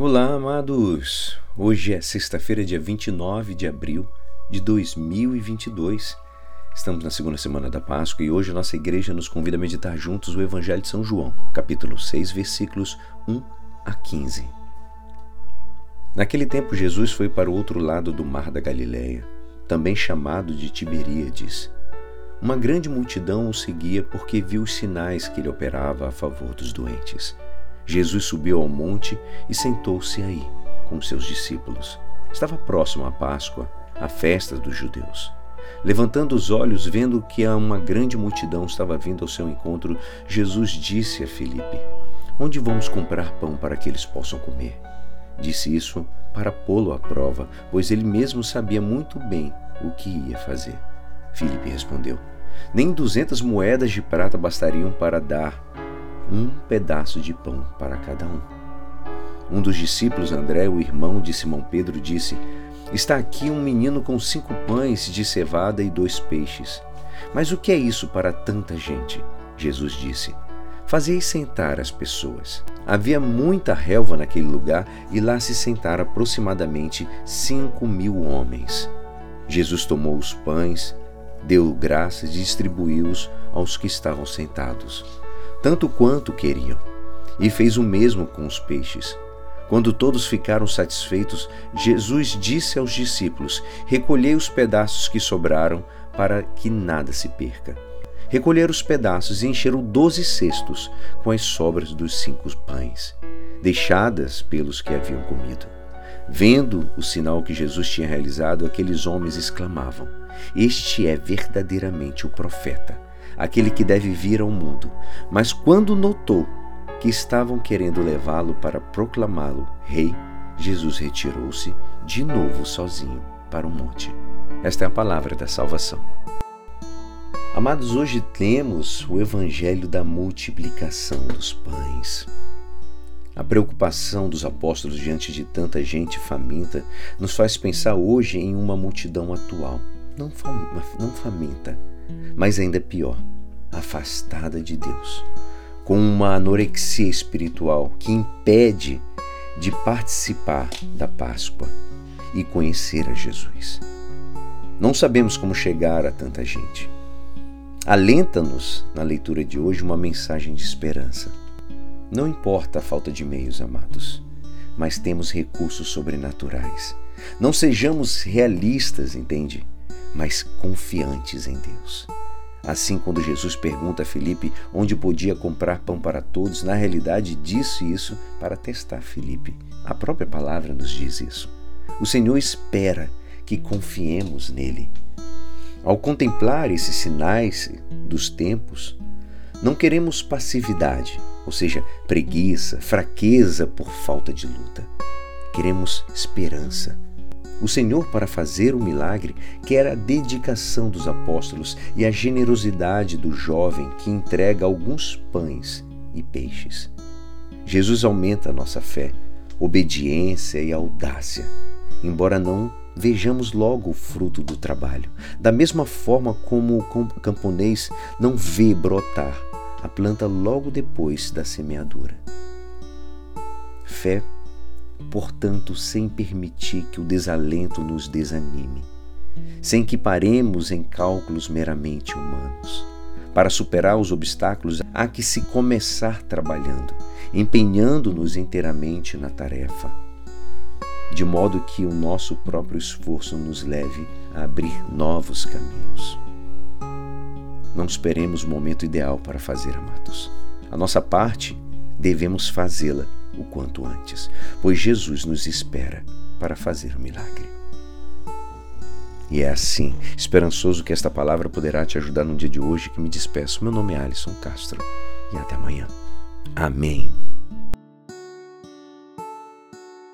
Olá, amados! Hoje é sexta-feira, dia 29 de abril de 2022. Estamos na segunda semana da Páscoa e hoje a nossa igreja nos convida a meditar juntos o Evangelho de São João, capítulo 6, versículos 1 a 15. Naquele tempo, Jesus foi para o outro lado do mar da Galileia, também chamado de Tiberíades. Uma grande multidão o seguia porque viu os sinais que ele operava a favor dos doentes. Jesus subiu ao monte e sentou-se aí com seus discípulos. Estava próximo à Páscoa, a festa dos judeus. Levantando os olhos, vendo que uma grande multidão estava vindo ao seu encontro, Jesus disse a Filipe: Onde vamos comprar pão para que eles possam comer? Disse isso para pô-lo à prova, pois ele mesmo sabia muito bem o que ia fazer. Filipe respondeu: Nem duzentas moedas de prata bastariam para dar um pedaço de pão para cada um. Um dos discípulos, André, o irmão de Simão Pedro, disse: Está aqui um menino com cinco pães de cevada e dois peixes. Mas o que é isso para tanta gente? Jesus disse: Fazei sentar as pessoas. Havia muita relva naquele lugar e lá se sentaram aproximadamente cinco mil homens. Jesus tomou os pães, deu graças e distribuiu-os aos que estavam sentados tanto quanto queriam, e fez o mesmo com os peixes. Quando todos ficaram satisfeitos, Jesus disse aos discípulos: Recolhei os pedaços que sobraram, para que nada se perca. Recolheram os pedaços e encheram doze cestos com as sobras dos cinco pães, deixadas pelos que haviam comido. Vendo o sinal que Jesus tinha realizado, aqueles homens exclamavam: Este é verdadeiramente o profeta aquele que deve vir ao mundo. Mas quando notou que estavam querendo levá-lo para proclamá-lo rei, Jesus retirou-se de novo sozinho para o monte. Esta é a palavra da salvação. Amados, hoje temos o evangelho da multiplicação dos pães. A preocupação dos apóstolos diante de tanta gente faminta nos faz pensar hoje em uma multidão atual, não, faminta, mas ainda pior, afastada de Deus, com uma anorexia espiritual que impede de participar da Páscoa e conhecer a Jesus. Não sabemos como chegar a tanta gente. Alenta-nos, na leitura de hoje, uma mensagem de esperança. Não importa a falta de meios, amados, mas temos recursos sobrenaturais. Não sejamos realistas, entende? Mas confiantes em Deus. Assim, quando Jesus pergunta a Filipe onde podia comprar pão para todos, na realidade disse isso para testar Filipe. A própria palavra nos diz isso. O Senhor espera que confiemos nele. Ao contemplar esses sinais dos tempos, não queremos passividade, ou seja, preguiça, fraqueza por falta de luta. Queremos esperança o Senhor, para fazer o milagre, quer a dedicação dos apóstolos e a generosidade do jovem que entrega alguns pães e peixes. Jesus aumenta a nossa fé, obediência e audácia, embora não vejamos logo o fruto do trabalho, da mesma forma como o camponês não vê brotar a planta logo depois da semeadura. Fé portanto, sem permitir que o desalento nos desanime, sem que paremos em cálculos meramente humanos. Para superar os obstáculos, há que se começar trabalhando, empenhando-nos inteiramente na tarefa, de modo que o nosso próprio esforço nos leve a abrir novos caminhos. Não esperemos o momento ideal para fazer, amados. A nossa parte devemos fazê-la o quanto antes, pois Jesus nos espera para fazer o milagre. E é assim, esperançoso que esta palavra poderá te ajudar no dia de hoje que me despeço. Meu nome é Alisson Castro e até amanhã. Amém.